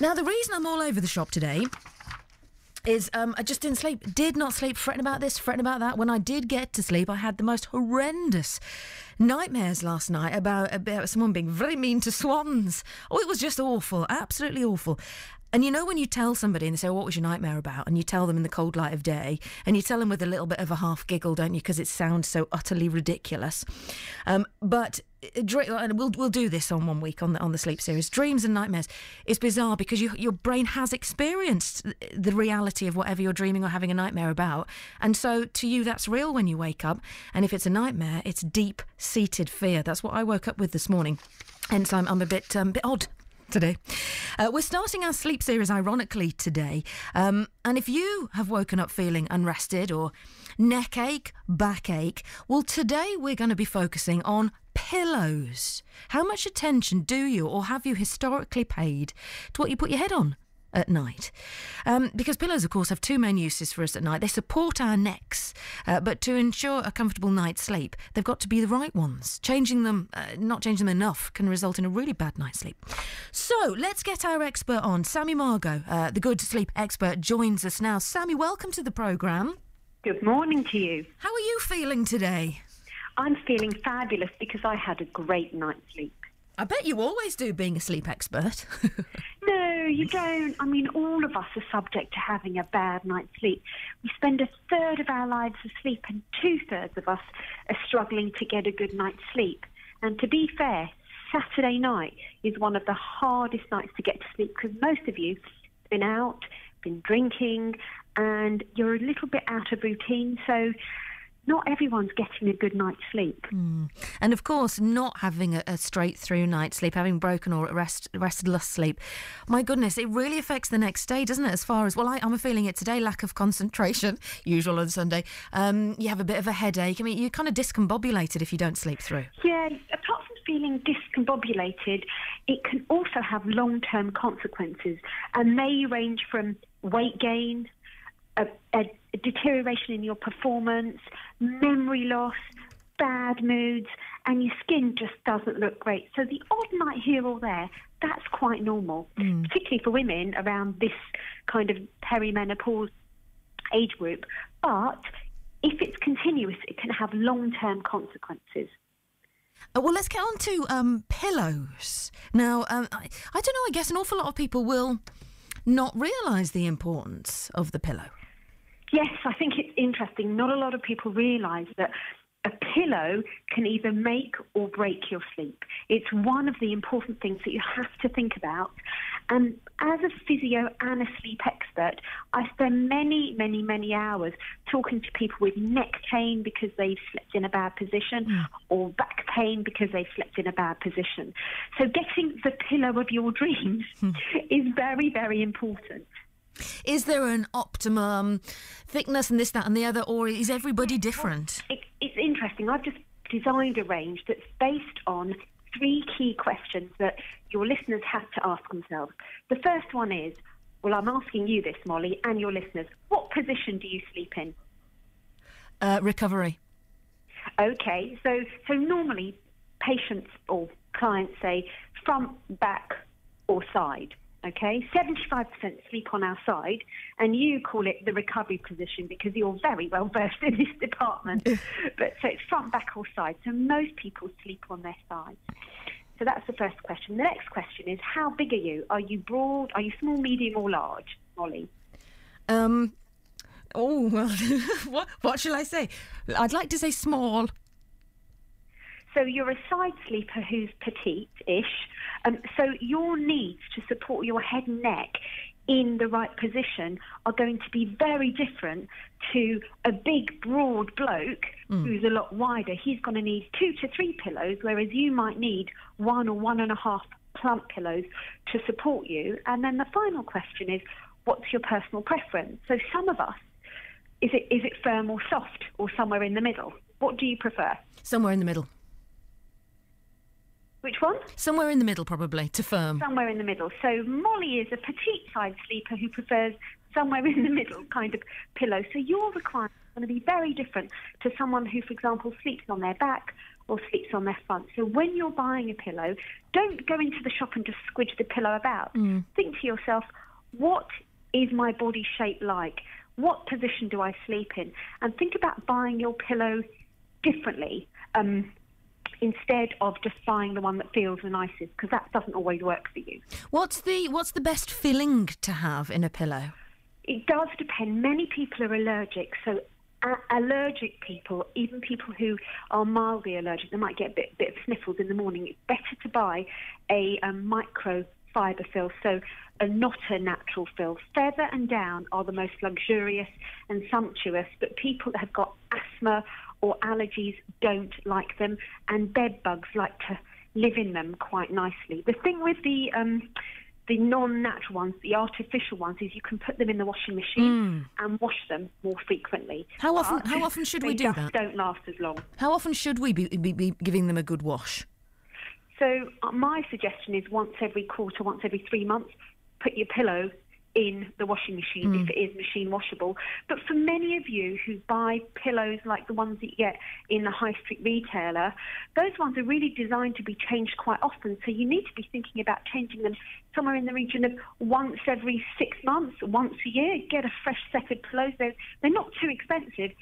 Now, the reason I'm all over the shop today is um, I just didn't sleep. Did not sleep, fretting about this, fretting about that. When I did get to sleep, I had the most horrendous nightmares last night about, about someone being very mean to swans. Oh, it was just awful, absolutely awful. And you know when you tell somebody and they say, well, "What was your nightmare about?" and you tell them in the cold light of day, and you tell them with a little bit of a half giggle, don't you? Because it sounds so utterly ridiculous. Um, but and we'll we'll do this on one week on the on the sleep series. Dreams and nightmares is bizarre because you, your brain has experienced the reality of whatever you're dreaming or having a nightmare about, and so to you that's real when you wake up. And if it's a nightmare, it's deep seated fear. That's what I woke up with this morning. Hence, I'm, I'm a bit um, bit odd today. Uh, we're starting our sleep series ironically today. Um, and if you have woken up feeling unrested or neck ache, backache, well, today we're going to be focusing on pillows. How much attention do you or have you historically paid to what you put your head on? At night. Um, because pillows, of course, have two main uses for us at night. They support our necks, uh, but to ensure a comfortable night's sleep, they've got to be the right ones. Changing them, uh, not changing them enough, can result in a really bad night's sleep. So let's get our expert on. Sammy Margo, uh, the good sleep expert, joins us now. Sammy, welcome to the programme. Good morning to you. How are you feeling today? I'm feeling fabulous because I had a great night's sleep. I bet you always do, being a sleep expert. no, you don't. I mean, all of us are subject to having a bad night's sleep. We spend a third of our lives asleep, and two thirds of us are struggling to get a good night's sleep. And to be fair, Saturday night is one of the hardest nights to get to sleep because most of you have been out, been drinking, and you're a little bit out of routine. So not everyone's getting a good night's sleep. Mm. And of course, not having a, a, straight through night's sleep, having broken or rest, restless sleep, my goodness, it really affects the next day, doesn't it? As far as, well, I, am feeling it today lack of concentration, usual on Sunday. Um, you have a bit of a headache. I mean, you're kind of discombobulated if you don't sleep through. Yeah, apart from feeling discombobulated, it can also have long term consequences and may range from weight gain, a, a, a deterioration in your performance, memory loss, bad moods, and your skin just doesn't look great. So the odd night here or there, that's quite normal, mm. particularly for women around this kind of perimenopause age group. But if it's continuous, it can have long term consequences. Uh, well, let's get on to um, pillows. Now, um, I, I don't know, I guess an awful lot of people will not realise the importance of the pillow. Yes, I think it's interesting. Not a lot of people realise that a pillow can either make or break your sleep. It's one of the important things that you have to think about. And as a physio and a sleep expert, I spend many, many, many hours talking to people with neck pain because they've slept in a bad position mm. or back pain because they've slept in a bad position. So getting the pillow of your dreams mm. is very, very important. Is there an optimum thickness and this, that, and the other, or is everybody different? It, it's interesting. I've just designed a range that's based on three key questions that your listeners have to ask themselves. The first one is, well, I'm asking you this, Mollie, and your listeners. What position do you sleep in? Uh, recovery. Okay, so so normally patients or clients say front, back, or side. Okay, 75% sleep on our side, and you call it the recovery position because you're very well versed in this department. but so it's front, back, or side. So most people sleep on their sides. So that's the first question. The next question is how big are you? Are you broad? Are you small, medium, or large, Mollie? Um. Oh well, what what shall I say? I'd like to say small. So you're a side sleeper who's petite-ish. Um, so your needs to support your head and neck in the right position are going to be very different to a big, broad bloke mm. who's a lot wider. He's going to need two to three pillows, whereas you might need one or one and a half plump pillows to support you. And then the final question is, what's your personal preference? So some of us, is it is it firm or soft or somewhere in the middle? What do you prefer? Somewhere in the middle. Which one? Somewhere in the middle, probably, to firm. Somewhere in the middle. So Mollie is a petite side sleeper who prefers somewhere in the middle kind of pillow. So your requirements are going to be very different to someone who, for example, sleeps on their back or sleeps on their front. So when you're buying a pillow, don't go into the shop and just squidge the pillow about. Think to yourself, what is my body shape like? What position do I sleep in? And think about buying your pillow differently. Um, instead of just buying the one that feels the nicest, because that doesn't always work for you. What's the what's the best filling to have in a pillow? It does depend. Many people are allergic, so allergic people, even people who are mildly allergic, they might get a bit, bit of sniffles in the morning. It's better to buy a, um micro fibre fill, so a, not a natural fill. Feather and down are the most luxurious and sumptuous, but people that have got asthma or allergies don't like them, and bed bugs like to live in them quite nicely. The thing with the um, the non-natural ones, the artificial ones, is you can put them in the washing machine and wash them more frequently. How often- But how often should we do that? Don't last as long. How often should we be, be, be giving them a good wash? So uh, my suggestion is once every quarter, once every three months, put your pillow in the washing machine if hmm. it is machine washable. But for many of you who buy pillows like the ones that you get in the high street retailer, those ones are really designed to be changed quite often. So you need to be thinking about changing them somewhere in the region of once every six months, once a year. Get a fresh set of pillows. They're, they're not too expensive.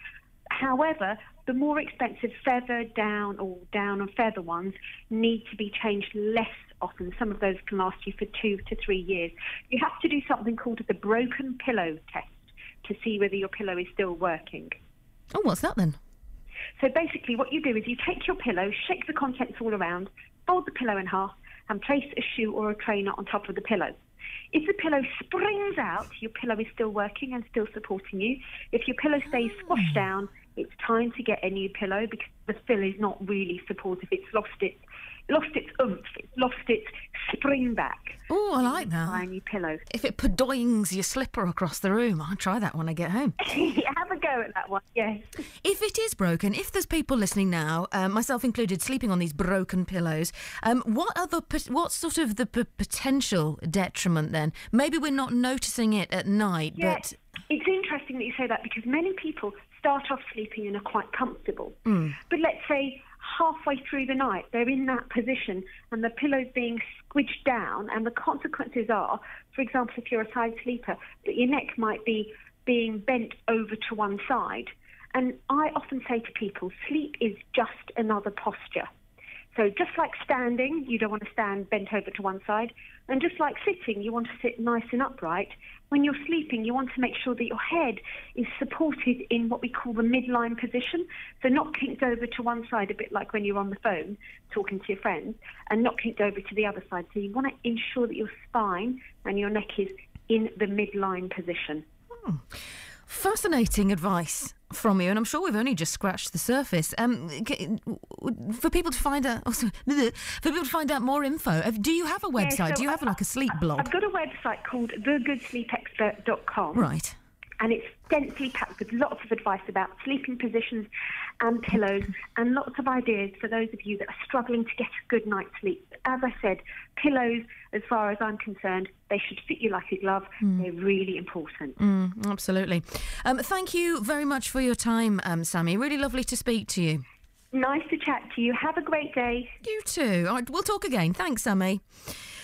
However, the more expensive feather down or down and feather ones need to be changed less often. Some of those can last you for two to three years. You have to do something called the broken pillow test to see whether your pillow is still working. Oh, what's that then? So basically, what you do is you take your pillow, shake the contents all around, fold the pillow in half, and place a shoe or a trainer on top of the pillow. If the pillow springs out, your pillow is still working and still supporting you. If your pillow stays ah. squashed down, it's time to get a new pillow because the fill is not really supportive. It's lost its lost its oomph. It's lost its spring back. Oh, I like Buy a that. new pillow. If it padoings your slipper across the room, I'll try that when I get home. Have a go at that one. Yes. If it is broken, if there's people listening now, uh, myself included, sleeping on these broken pillows, um, what other, pot- what's sort of the p- potential detriment then? Maybe we're not noticing it at night, Yeah, but it's interesting that you say that because many people start off sleeping and are quite comfortable. But let's say halfway through the night they're in that position and the pillow's being squidged down, and the consequences are, for example, if you're a side sleeper, that your neck might be being bent over to one side. And I often say to people, sleep is just another posture. So just like standing, you don't want to stand bent over to one side, and just like sitting, you want to sit nice and upright. When you're sleeping, you want to make sure that your head is supported in what we call the midline position. So not kinked over to one side, a bit like when you're on the phone talking to your friends, and not kinked over to the other side. So you want to ensure that your spine and your neck is in the midline position. Hmm. fascinating advice from you, and I'm sure we've only just scratched the surface. Um, for people to find out, also, for people to find out more info, uh, do you have a website? so do you have like a sleep blog? I've got a website called thegoodsleepexpert.com. Right. and it's densely packed with lots of advice about sleeping positions and pillows and lots of ideas for those of you that are struggling to get a good night's sleep. As I said, pillows, as far as I'm concerned, they should fit you like a glove. They're really important. Mm, absolutely. Um, thank you very much for your time, um, Sammy. Really lovely to speak to you. Nice to chat to you. Have a great day. You too. All right, we'll talk again. Thanks, Sammy.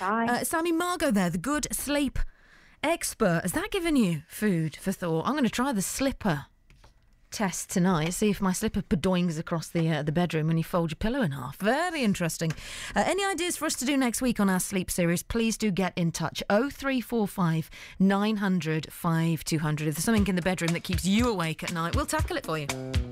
Bye. Uh, Sammy Margo there, the good sleep expert. Has that given you food for thought? I'm going to try the slipper test tonight. See if my slipper padoings across the uh, the bedroom when you fold your pillow in half. Very interesting. Uh, any ideas for us to do next week on our sleep series? Please do get in touch. 0345 900 5200. If there's something in the bedroom that keeps you awake at night, we'll tackle it for you.